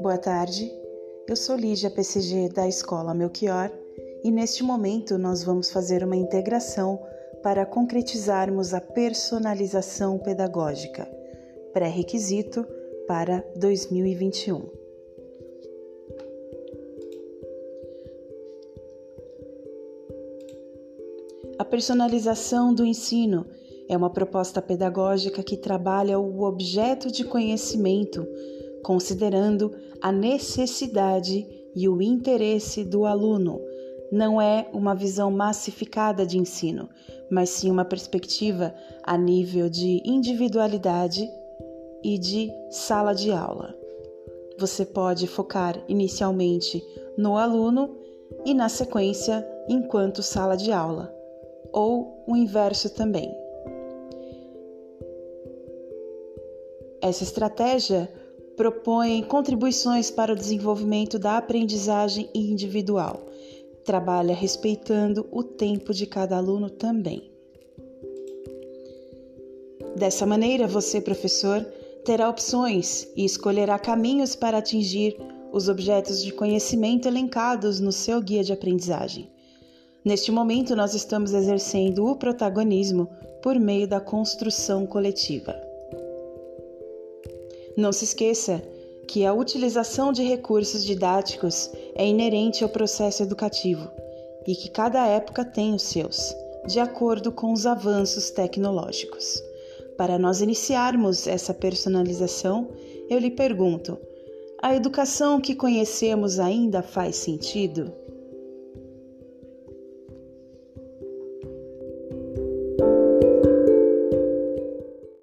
Boa tarde, eu sou Lígia PCG da Escola Melchior e neste momento nós vamos fazer uma integração para concretizarmos a personalização pedagógica, pré-requisito para 2021. A personalização do ensino é uma proposta pedagógica que trabalha o objeto de conhecimento, considerando a necessidade e o interesse do aluno. Não é uma visão massificada de ensino, mas sim uma perspectiva a nível de individualidade e de sala de aula. Você pode focar inicialmente no aluno e, na sequência, enquanto sala de aula, ou o inverso também. Essa estratégia propõe contribuições para o desenvolvimento da aprendizagem individual. Trabalha respeitando o tempo de cada aluno também. Dessa maneira, você, professor, terá opções e escolherá caminhos para atingir os objetos de conhecimento elencados no seu guia de aprendizagem. Neste momento, nós estamos exercendo o protagonismo por meio da construção coletiva. Não se esqueça que a utilização de recursos didáticos é inerente ao processo educativo e que cada época tem os seus, de acordo com os avanços tecnológicos. Para nós iniciarmos essa personalização, eu lhe pergunto: a educação que conhecemos ainda faz sentido?